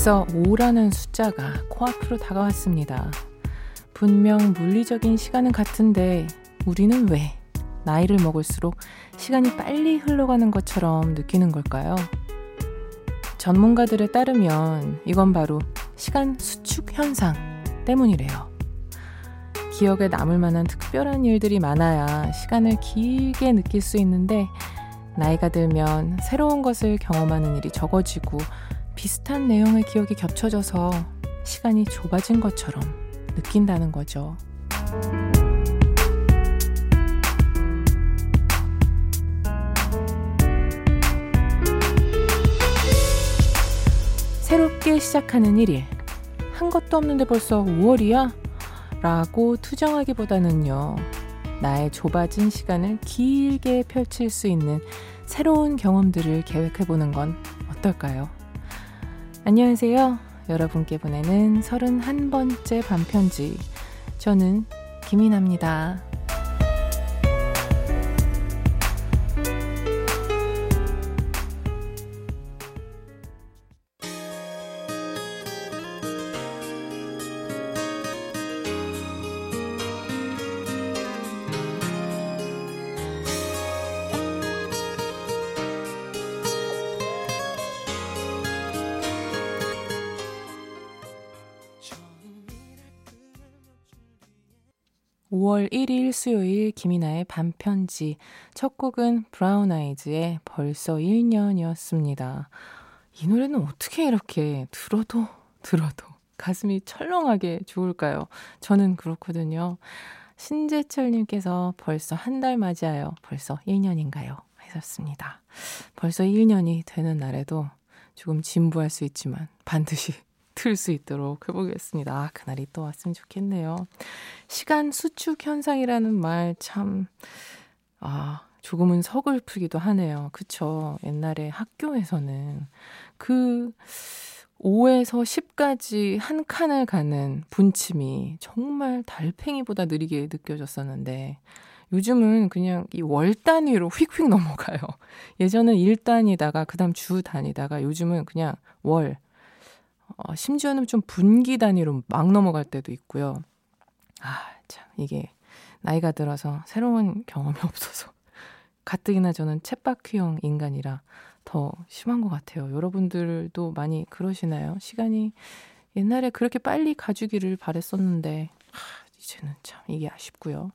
벌써 5라는 숫자가 코앞으로 다가왔습니다. 분명 물리적인 시간은 같은데 우리는 왜 나이를 먹을수록 시간이 빨리 흘러가는 것처럼 느끼는 걸까요? 전문가들에 따르면 이건 바로 시간 수축 현상 때문이래요. 기억에 남을 만한 특별한 일들이 많아야 시간을 길게 느낄 수 있는데 나이가 들면 새로운 것을 경험하는 일이 적어지고 비슷한 내용의 기억이 겹쳐져서 시간이 좁아진 것처럼 느낀다는 거죠. 새롭게 시작하는 1일. 한 것도 없는데 벌써 5월이야? 라고 투정하기보다는요, 나의 좁아진 시간을 길게 펼칠 수 있는 새로운 경험들을 계획해보는 건 어떨까요? 안녕하세요. 여러분께 보내는 31번째 반편지. 저는 김인아입니다. 수요일 김이나의 반편지 첫 곡은 브라운 아이즈의 벌써 1년이었습니다. 이 노래는 어떻게 이렇게 들어도 들어도 가슴이 철렁하게 좋을까요? 저는 그렇거든요. 신재철님께서 벌써 한 달 맞이하여 벌써 1년인가요? 하셨습니다. 벌써 1년이 되는 날에도 조금 진부할 수 있지만 반드시 틀 수 있도록 해보겠습니다. 아, 그날이 또 왔으면 좋겠네요. 시간 수축 현상이라는 말 참, 아, 조금은 서글프기도 하네요. 그쵸. 옛날에 학교에서는 그 5에서 10까지 한 칸을 가는 분침이 정말 달팽이보다 느리게 느껴졌었는데, 요즘은 그냥 이 월 단위로 휙휙 넘어가요. 예전은 일 단위다가, 그 다음 주 단위다가, 요즘은 그냥 월, 어, 심지어는 좀 분기 단위로 막 넘어갈 때도 있고요. 아, 참, 이게 나이가 들어서 새로운 경험이 없어서. 가뜩이나 저는 챗바퀴형 인간이라 더 심한 것 같아요. 여러분들도 많이 그러시나요? 시간이 옛날에 그렇게 빨리 가주기를 바랬었는데, 하, 이제는 참 이게 아쉽고요.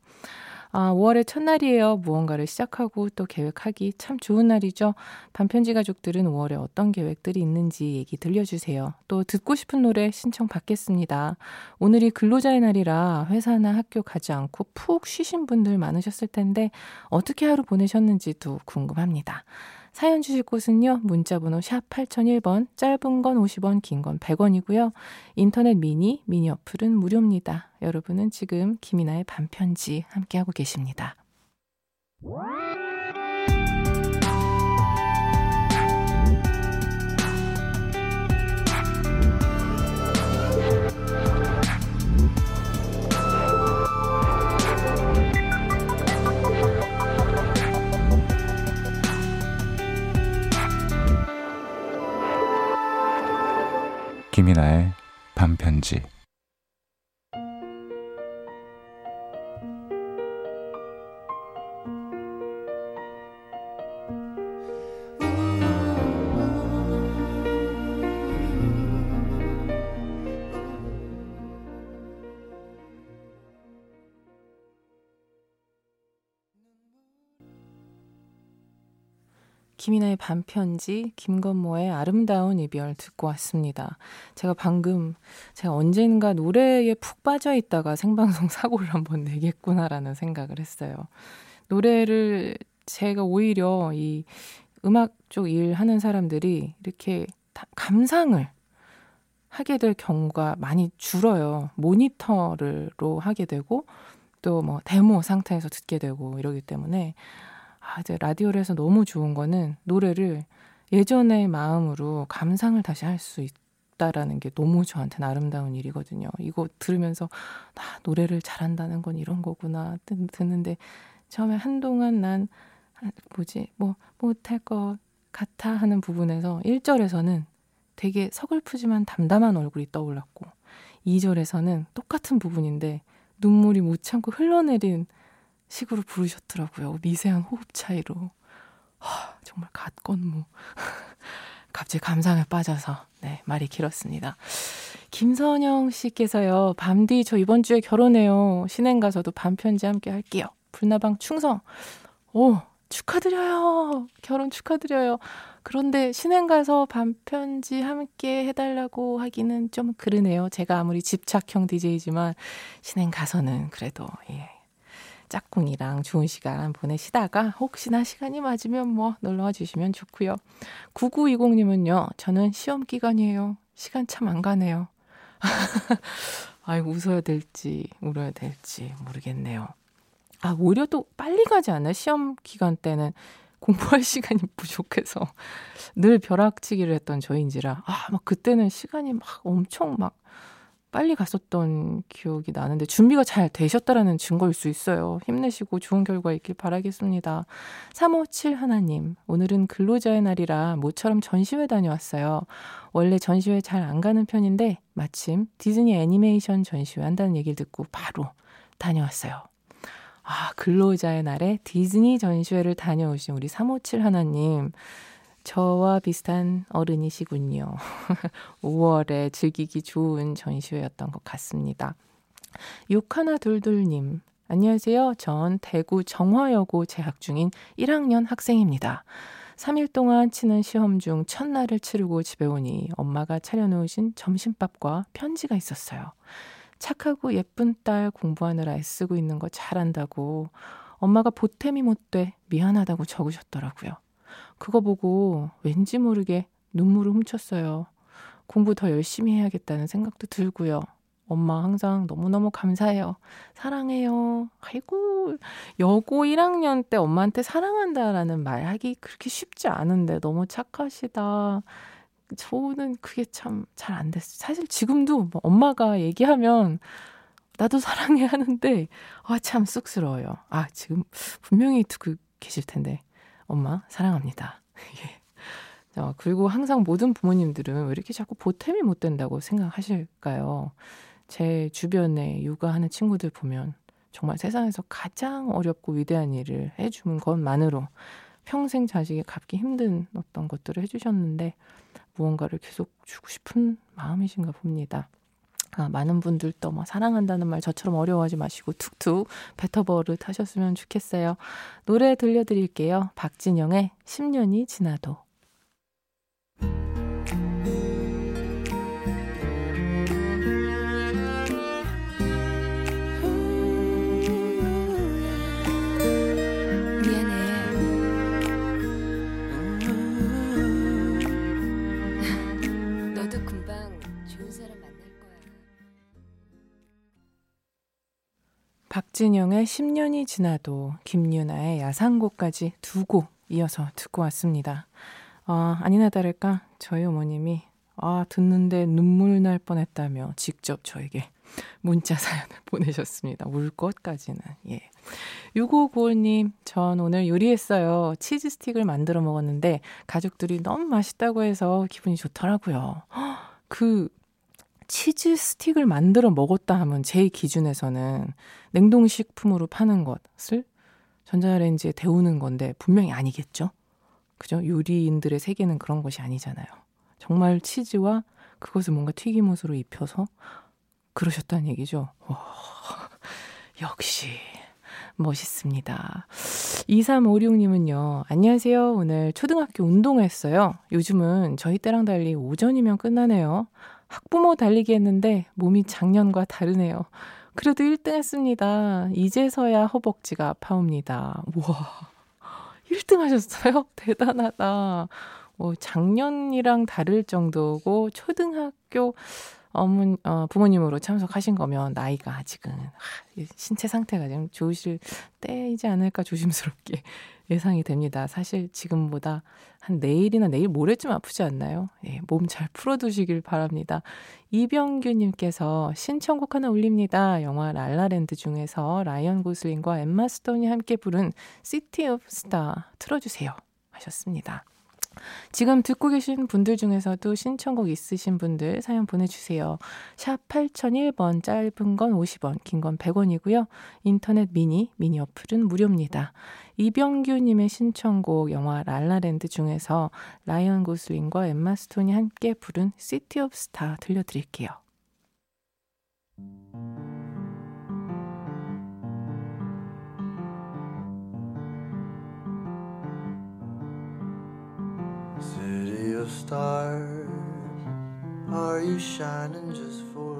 아, 5월의 첫날이에요. 무언가를 시작하고 또 계획하기 참 좋은 날이죠. 반편지 가족들은 5월에 어떤 계획들이 있는지 얘기 들려주세요. 또 듣고 싶은 노래 신청 받겠습니다. 오늘이 근로자의 날이라 회사나 학교 가지 않고 푹 쉬신 분들 많으셨을 텐데 어떻게 하루 보내셨는지도 궁금합니다. 사연 주실 곳은요. 문자번호 샵 8001번, 짧은 건 50원, 긴 건 100원이고요. 인터넷 미니, 미니 어플은 무료입니다. 여러분은 지금 김이나의 반편지 함께하고 계십니다. 김이나의 반편지 김이나의 반편지, 김건모의 아름다운 이별 듣고 왔습니다. 제가 방금, 제가 언젠가 노래에 푹 빠져 있다가 생방송 사고를 한번 내겠구나라는 생각을 했어요. 노래를 제가 오히려 이 음악 쪽 일 하는 사람들이 이렇게 감상을 하게 될 경우가 많이 줄어요. 모니터로 하게 되고, 또 뭐 데모 상태에서 듣게 되고 이러기 때문에 아, 이제 라디오를 해서 너무 좋은 거는 노래를 예전의 마음으로 감상을 다시 할 수 있다라는 게 너무 저한테는 아름다운 일이거든요. 이거 들으면서 나 아, 노래를 잘한다는 건 이런 거구나 듣는데 처음에 한동안 난 뭐지 뭐 못할 것 같아 하는 부분에서 1절에서는 되게 서글프지만 담담한 얼굴이 떠올랐고 2절에서는 똑같은 부분인데 눈물이 못 참고 흘러내린 식으로 부르셨더라고요. 미세한 호흡 차이로. 하, 정말 갓건무. 갑자기 감상에 빠져서 네, 말이 길었습니다. 김선영 씨께서요. 밤디 저 이번 주에 결혼해요. 신행 가서도 밤 편지 함께 할게요. 불나방 충성. 오, 축하드려요. 결혼 축하드려요. 그런데 신행 가서 반편지 함께 해달라고 하기는 좀 그러네요. 제가 아무리 집착형 DJ지만 신행 가서는 그래도 예. 짝꿍이랑 좋은 시간 보내시다가 혹시나 시간이 맞으면 뭐 놀러와 주시면 좋고요. 9920님은요. 저는 시험 기간이에요. 시간 참 안 가네요. 아이고 웃어야 될지 울어야 될지 모르겠네요. 아 오히려 또 빨리 가지 않아요? 시험 기간 때는 공부할 시간이 부족해서 늘 벼락치기를 했던 저인지라 아 막 그때는 시간이 막 엄청 막 빨리 갔었던 기억이 나는데 준비가 잘 되셨다라는 증거일 수 있어요. 힘내시고 좋은 결과 있길 바라겠습니다. 357 하나님, 오늘은 근로자의 날이라 모처럼 전시회 다녀왔어요. 원래 전시회 잘 안 가는 편인데 마침 디즈니 애니메이션 전시회 한다는 얘기를 듣고 바로 다녀왔어요. 아, 근로자의 날에 디즈니 전시회를 다녀오신 우리 357 하나님. 저와 비슷한 어른이시군요. 5월에 즐기기 좋은 전시회였던 것 같습니다. 육하나 둘둘님. 안녕하세요. 전 대구 정화여고 재학 중인 1학년 학생입니다. 3일 동안 치는 시험 중 첫날을 치르고 집에 오니 엄마가 차려놓으신 점심밥과 편지가 있었어요. 착하고 예쁜 딸 공부하느라 애쓰고 있는 거 잘한다고 엄마가 보탬이 못돼 미안하다고 적으셨더라고요. 그거 보고 왠지 모르게 눈물을 훔쳤어요. 공부 더 열심히 해야겠다는 생각도 들고요. 엄마 항상 너무너무 감사해요. 사랑해요. 아이고, 여고 1학년 때 엄마한테 사랑한다라는 말 하기 그렇게 쉽지 않은데 너무 착하시다. 저는 그게 참 잘 안 됐어요. 사실 지금도 뭐 엄마가 얘기하면 나도 사랑해 하는데, 아, 참 쑥스러워요. 아, 지금 분명히 듣고 계실 텐데. 엄마, 사랑합니다. 예. 어, 그리고 항상 모든 부모님들은 왜 이렇게 자꾸 보탬이 못 된다고 생각하실까요? 제 주변에 육아하는 친구들 보면 정말 세상에서 가장 어렵고 위대한 일을 해주는 것만으로 평생 자식이 갚기 힘든 어떤 것들을 해주셨는데 무언가를 계속 주고 싶은 마음이신가 봅니다. 아, 많은 분들도 뭐 사랑한다는 말 저처럼 어려워하지 마시고 툭툭 뱉어버릇 하셨으면 좋겠어요. 노래 들려드릴게요. 박진영의 10년이 지나도. 박진영의 10년이 지나도 김유나의 야상곡까지 두 곡 이어서 듣고 왔습니다. 아, 아니나 다를까 저희 어머님이 아, 듣는데 눈물 날 뻔했다며 직접 저에게 문자 사연을 보내셨습니다. 울 것까지는. 예. 6595님, 전 오늘 요리했어요. 치즈 스틱을 만들어 먹었는데 가족들이 너무 맛있다고 해서 기분이 좋더라고요. 그 치즈 스틱을 만들어 먹었다 하면 제 기준에서는 냉동식품으로 파는 것을 전자레인지에 데우는 건데 분명히 아니겠죠? 그죠? 요리인들의 세계는 그런 것이 아니잖아요. 정말 치즈와 그것을 뭔가 튀김옷으로 입혀서 그러셨다는 얘기죠. 와, 역시 멋있습니다. 2356님은요, 안녕하세요. 오늘 초등학교 운동했어요. 요즘은 저희 때랑 달리 오전이면 끝나네요. 학부모 달리기 했는데 몸이 작년과 다르네요. 그래도 1등 했습니다. 이제서야 허벅지가 아파옵니다. 우와. 1등 하셨어요? 대단하다. 뭐 작년이랑 다를 정도고 초등학교 어머 어, 부모님으로 참석하신 거면 나이가 아직은 하, 신체 상태가 좀 좋으실 때이지 않을까 조심스럽게 예상이 됩니다. 사실 지금보다 한 내일이나 내일 모레쯤 아프지 않나요? 예, 몸 잘 풀어두시길 바랍니다. 이병규님께서 신청곡 하나 올립니다. 영화 랄라랜드 중에서 라이언 고슬링과 엠마 스톤이 함께 부른 City of Star 틀어주세요. 하셨습니다. 지금 듣고 계신 분들 중에서도 신청곡 있으신 분들 사연 보내주세요. 샵 8001번, 짧은 건 50원, 긴 건 100원이고요. 인터넷 미니, 미니 어플은 무료입니다. 이병규님의 신청곡 영화 랄라랜드 중에서 라이언 고슬링과 엠마 스톤이 함께 부른 City of Star 들려드릴게요. Stars, are you shining just for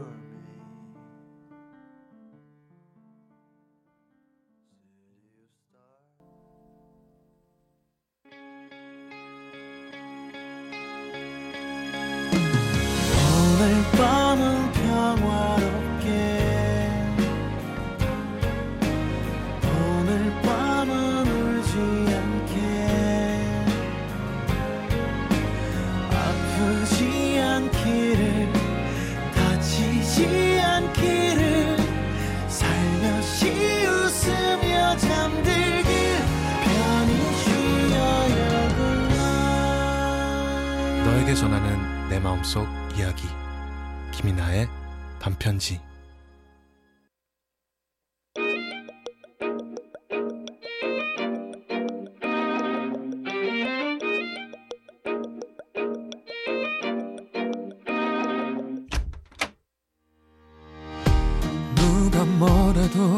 전하는 내 마음속 이야기. 김이나의 반편지. 누가 뭐래도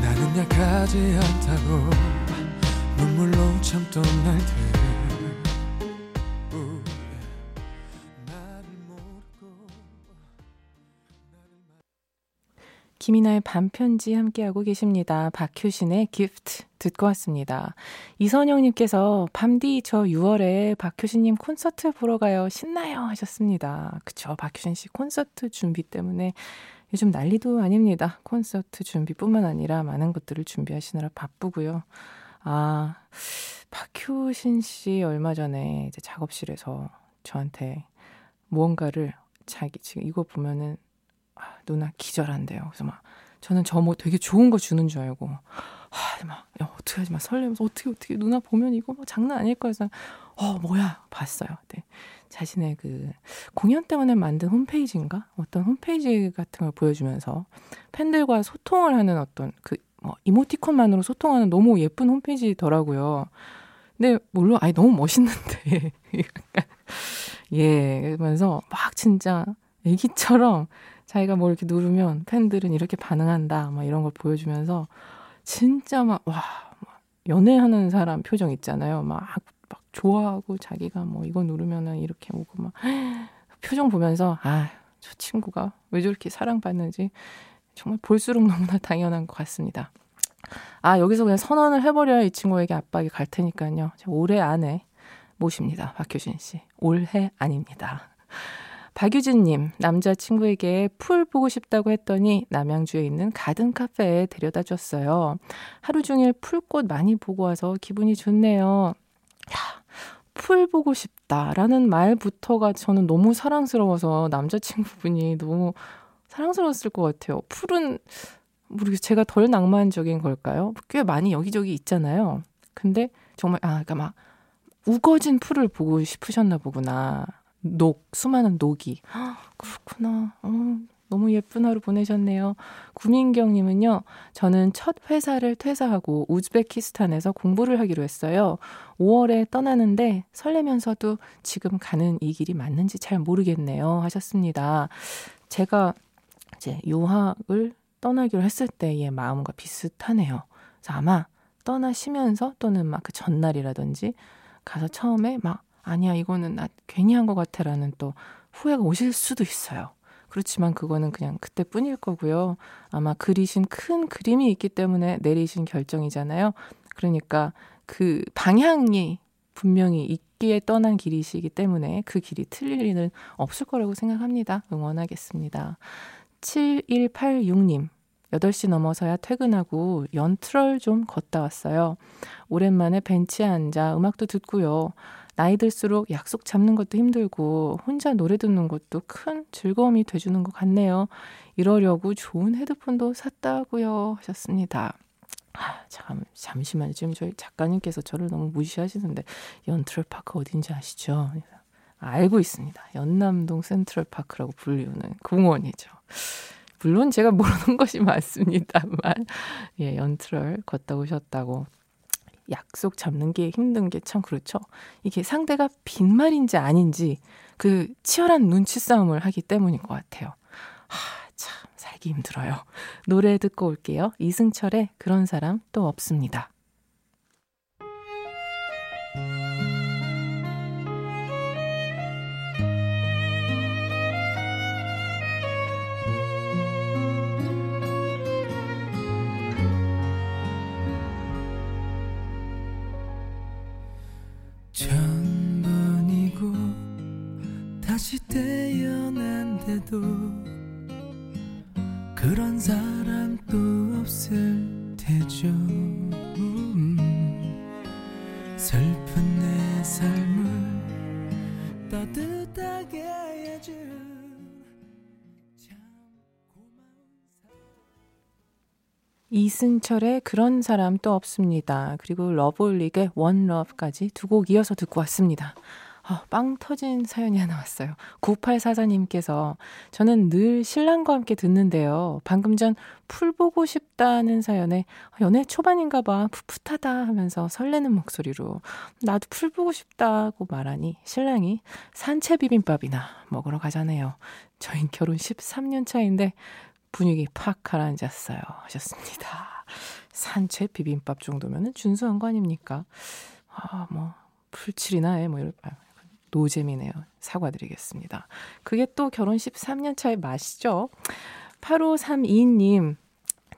나는 약하지 않다고 눈물로 참던 날들 김이나의 반편지 함께하고 계십니다. 박효신의 기프트 듣고 왔습니다. 이선영님께서 밤디 저 6월에 박효신님 콘서트 보러 가요. 신나요 하셨습니다. 그쵸. 박효신 씨 콘서트 준비 때문에 요즘 난리도 아닙니다. 콘서트 준비뿐만 아니라 많은 것들을 준비하시느라 바쁘고요. 아, 박효신 씨 얼마 전에 이제 작업실에서 저한테 무언가를 자기 지금 이거 보면은 아, 누나 기절한대요. 그래서 막 저는 저 뭐 되게 좋은 거 주는 줄 알고 아, 막 야, 어떻게 하지 마 설레면서 어떻게 어떻게 누나 보면 이거 뭐 장난 아닐 거야. 그래서 어 뭐야 봤어요. 네. 자신의 그 공연 때문에 만든 홈페이지인가 어떤 홈페이지 같은 걸 보여주면서 팬들과 소통을 하는 어떤 그 뭐 이모티콘만으로 소통하는 너무 예쁜 홈페이지더라고요. 근데 물론 아니 너무 멋있는데 약간 예 그러면서 막 진짜 애기처럼 자기가 뭐 이렇게 누르면 팬들은 이렇게 반응한다. 막 이런 걸 보여주면서 진짜 막, 와, 연애하는 사람 표정 있잖아요. 막, 막 좋아하고 자기가 뭐 이거 누르면은 이렇게 오고 막 표정 보면서 아, 저 친구가 왜 저렇게 사랑받는지 정말 볼수록 너무나 당연한 것 같습니다. 아, 여기서 그냥 선언을 해버려야 이 친구에게 압박이 갈 테니까요. 올해 안에 모십니다. 박효신 씨. 올해 아닙니다. 박유진님, 남자친구에게 풀 보고 싶다고 했더니 남양주에 있는 가든 카페에 데려다 줬어요. 하루 종일 풀꽃 많이 보고 와서 기분이 좋네요. 야, 풀 보고 싶다라는 말부터가 저는 너무 사랑스러워서 남자친구분이 너무 사랑스러웠을 것 같아요. 풀은 모르겠어요. 제가 덜 낭만적인 걸까요? 꽤 많이 여기저기 있잖아요. 근데 정말 아, 그러니까 막 우거진 풀을 보고 싶으셨나 보구나. 녹, 수많은 녹이. 그렇구나. 어, 너무 예쁜 하루 보내셨네요. 구민경님은요, 저는 첫 회사를 퇴사하고 우즈베키스탄에서 공부를 하기로 했어요. 5월에 떠나는데 설레면서도 지금 가는 이 길이 맞는지 잘 모르겠네요. 하셨습니다. 제가 이제 유학을 떠나기로 했을 때의 마음과 비슷하네요. 그래서 아마 떠나시면서 또는 막 그 전날이라든지 가서 처음에 막 아니야, 이거는 나 괜히 한 것 같아 라는 또 후회가 오실 수도 있어요. 그렇지만 그거는 그냥 그때뿐일 거고요. 아마 그리신 큰 그림이 있기 때문에 내리신 결정이잖아요. 그러니까 그 방향이 분명히 있기에 떠난 길이시기 때문에 그 길이 틀릴 일은 없을 거라고 생각합니다. 응원하겠습니다. 7186님. 8시 넘어서야 퇴근하고 연트럴 좀 걷다 왔어요. 오랜만에 벤치에 앉아 음악도 듣고요. 나이 들수록 약속 잡는 것도 힘들고 혼자 노래 듣는 것도 큰 즐거움이 돼주는 것 같네요. 이러려고 좋은 헤드폰도 샀다고요 하셨습니다. 아, 잠, 잠시만요. 지금 저희 작가님께서 저를 너무 무시하시는데, 연트럴파크 어딘지 아시죠? 알고 있습니다. 연남동 센트럴파크라고 불리우는 공원이죠. 물론 제가 모르는 것이 많습니다만, 예, 연트럴 걷다 오셨다고. 약속 잡는 게 힘든 게 참 그렇죠. 이게 상대가 빈말인지 아닌지 그 치열한 눈치 싸움을 하기 때문인 것 같아요. 하, 참, 살기 힘들어요. 노래 듣고 올게요. 이승철의 그런 사람 또 없습니다. 다시 태어난데도 그런 사람 또 없을 테죠 음, 슬픈 내 삶을 따뜻하게 해준 이승철의 그런 사람 또 없습니다. 그리고 러블릭의 원러브까지 두 곡 이어서 듣고 왔습니다. 아, 빵 터진 사연이 하나 왔어요. 9844님께서 저는 늘 신랑과 함께 듣는데요. 방금 전 풀 보고 싶다는 사연에 연애 초반인가 봐 풋풋하다 하면서 설레는 목소리로 나도 풀 보고 싶다고 말하니 신랑이 산채 비빔밥이나 먹으러 가자네요. 저희 결혼 13년 차인데 분위기 팍 가라앉았어요. 하셨습니다. 산채 비빔밥 정도면은 준수한 거 아닙니까? 아, 뭐 풀칠이나 해, 뭐 이럴 아, 노잼이네요. 사과드리겠습니다. 그게 또 결혼 13년 차의 맛이죠. 8532님,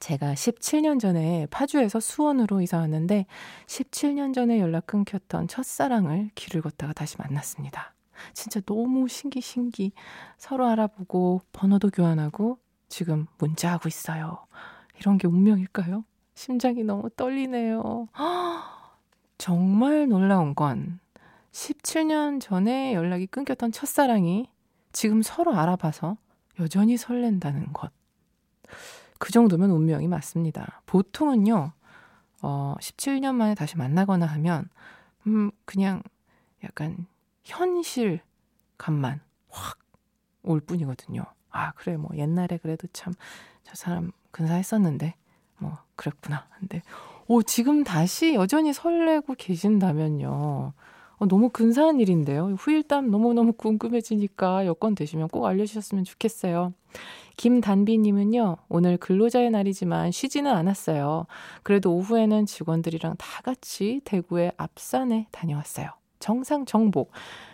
제가 17년 전에 파주에서 수원으로 이사 왔는데 17년 전에 연락 끊겼던 첫사랑을 길을 걷다가 다시 만났습니다. 진짜 너무 신기 신기 서로 알아보고 번호도 교환하고 지금 문자하고 있어요. 이런 게 운명일까요? 심장이 너무 떨리네요. 정말 놀라운 건 17년 전에 연락이 끊겼던 첫사랑이 지금 서로 알아봐서 여전히 설렌다는 것. 그 정도면 운명이 맞습니다. 보통은요, 어, 17년 만에 다시 만나거나 하면, 음, 그냥 약간 현실 감만 확 올 뿐이거든요. 아, 그래, 뭐, 옛날에 그래도 참, 저 사람 근사했었는데, 뭐, 그랬구나. 근데, 오, 지금 다시 여전히 설레고 계신다면요. 어, 너무 근사한 일인데요. 후일담 너무너무 궁금해지니까 여건 되시면 꼭 알려주셨으면 좋겠어요. 김단비님은요, 오늘 근로자의 날이지만 쉬지는 않았어요. 그래도 오후에는 직원들이랑 다 같이 대구의 앞산에 다녀왔어요. 정상 정복.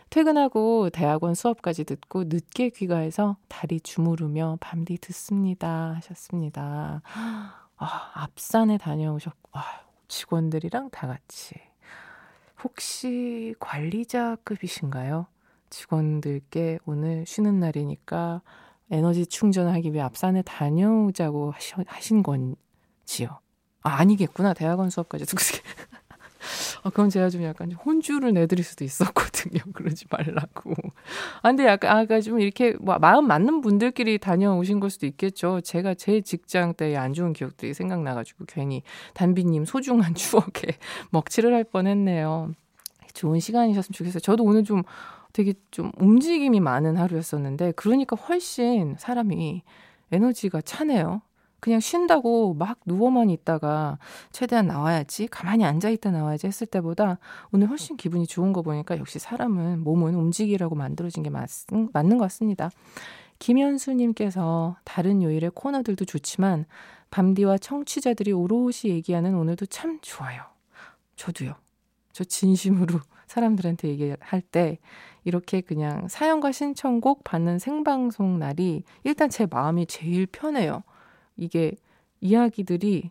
퇴근하고 대학원 수업까지 듣고 늦게 귀가해서 다리 주무르며 밤뒤 듣습니다. 하셨습니다. 아, 앞산에 다녀오셨고, 아, 직원들이랑 다 같이. 혹시 관리자급이신가요? 직원들께 오늘 쉬는 날이니까 에너지 충전하기 위해 앞산에 다녀오자고 하신 건지요? 아, 아니겠구나. 대학원 수업까지 듣고 아, 그럼 제가 좀 약간 혼주를 내드릴 수도 있었거든요. 그러지 말라고. 아, 근데 약간, 아, 그러니까 좀 이렇게 뭐 마음 맞는 분들끼리 다녀오신 걸 수도 있겠죠. 제가 제 직장 때의 안 좋은 기억들이 생각나가지고 괜히 단비님 소중한 추억에 먹칠을 할 뻔 했네요. 좋은 시간이셨으면 좋겠어요. 저도 오늘 좀 되게 좀 움직임이 많은 하루였었는데, 그러니까 훨씬 사람이 에너지가 차네요. 그냥 쉰다고 막 누워만 있다가 최대한 나와야지, 가만히 앉아있다 나와야지 했을 때보다 오늘 훨씬 기분이 좋은 거 보니까 역시 사람은, 몸은 움직이라고 만들어진 게 맞, 맞는 것 같습니다. 김현수님께서 다른 요일의 코너들도 좋지만 밤디와 청취자들이 오롯이 얘기하는 오늘도 참 좋아요. 저도요. 저 진심으로 사람들한테 얘기할 때 이렇게 그냥 사연과 신청곡 받는 생방송 날이 일단 제 마음이 제일 편해요. 이게 이야기들이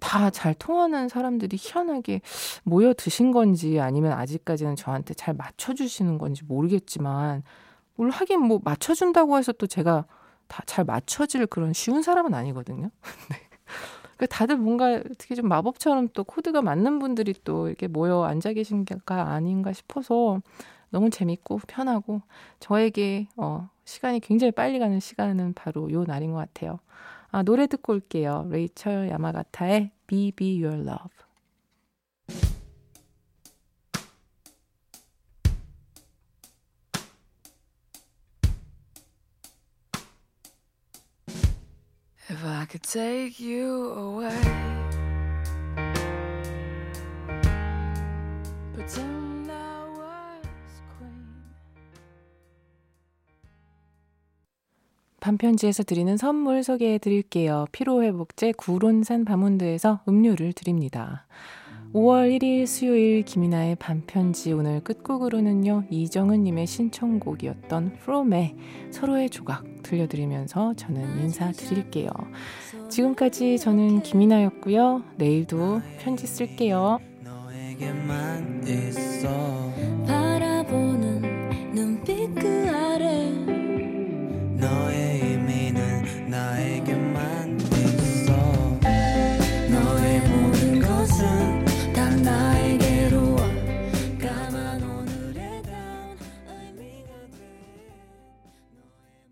다 잘 통하는 사람들이 희한하게 모여 드신 건지 아니면 아직까지는 저한테 잘 맞춰주시는 건지 모르겠지만, 물론 하긴 뭐 맞춰준다고 해서 또 제가 다 잘 맞춰질 그런 쉬운 사람은 아니거든요. 네. 그 다들 뭔가 어떻게 좀 마법처럼 또 코드가 맞는 분들이 또 이렇게 모여 앉아 계신 게 아닌가 싶어서 너무 재밌고 편하고 저에게 어, 시간이 굉장히 빨리 가는 시간은 바로 요 날인 것 같아요. 아, 노래 듣고 올게요. 레이철 야마가타의 Be Be Your Love. 반편지에서 드리는 선물 소개해 드릴게요. 피로회복제 구론산 바몬드에서 음료를 드립니다. 음. 5월 1일 수요일 김이나의 반편지 오늘 끝곡으로는요 이정은님의 신청곡이었던 프롬의 서로의 조각 들려드리면서 저는 인사드릴게요. 지금까지 저는 김이나였고요. 내일도 편지 쓸게요. 바라보는 눈빛 그 아래 너의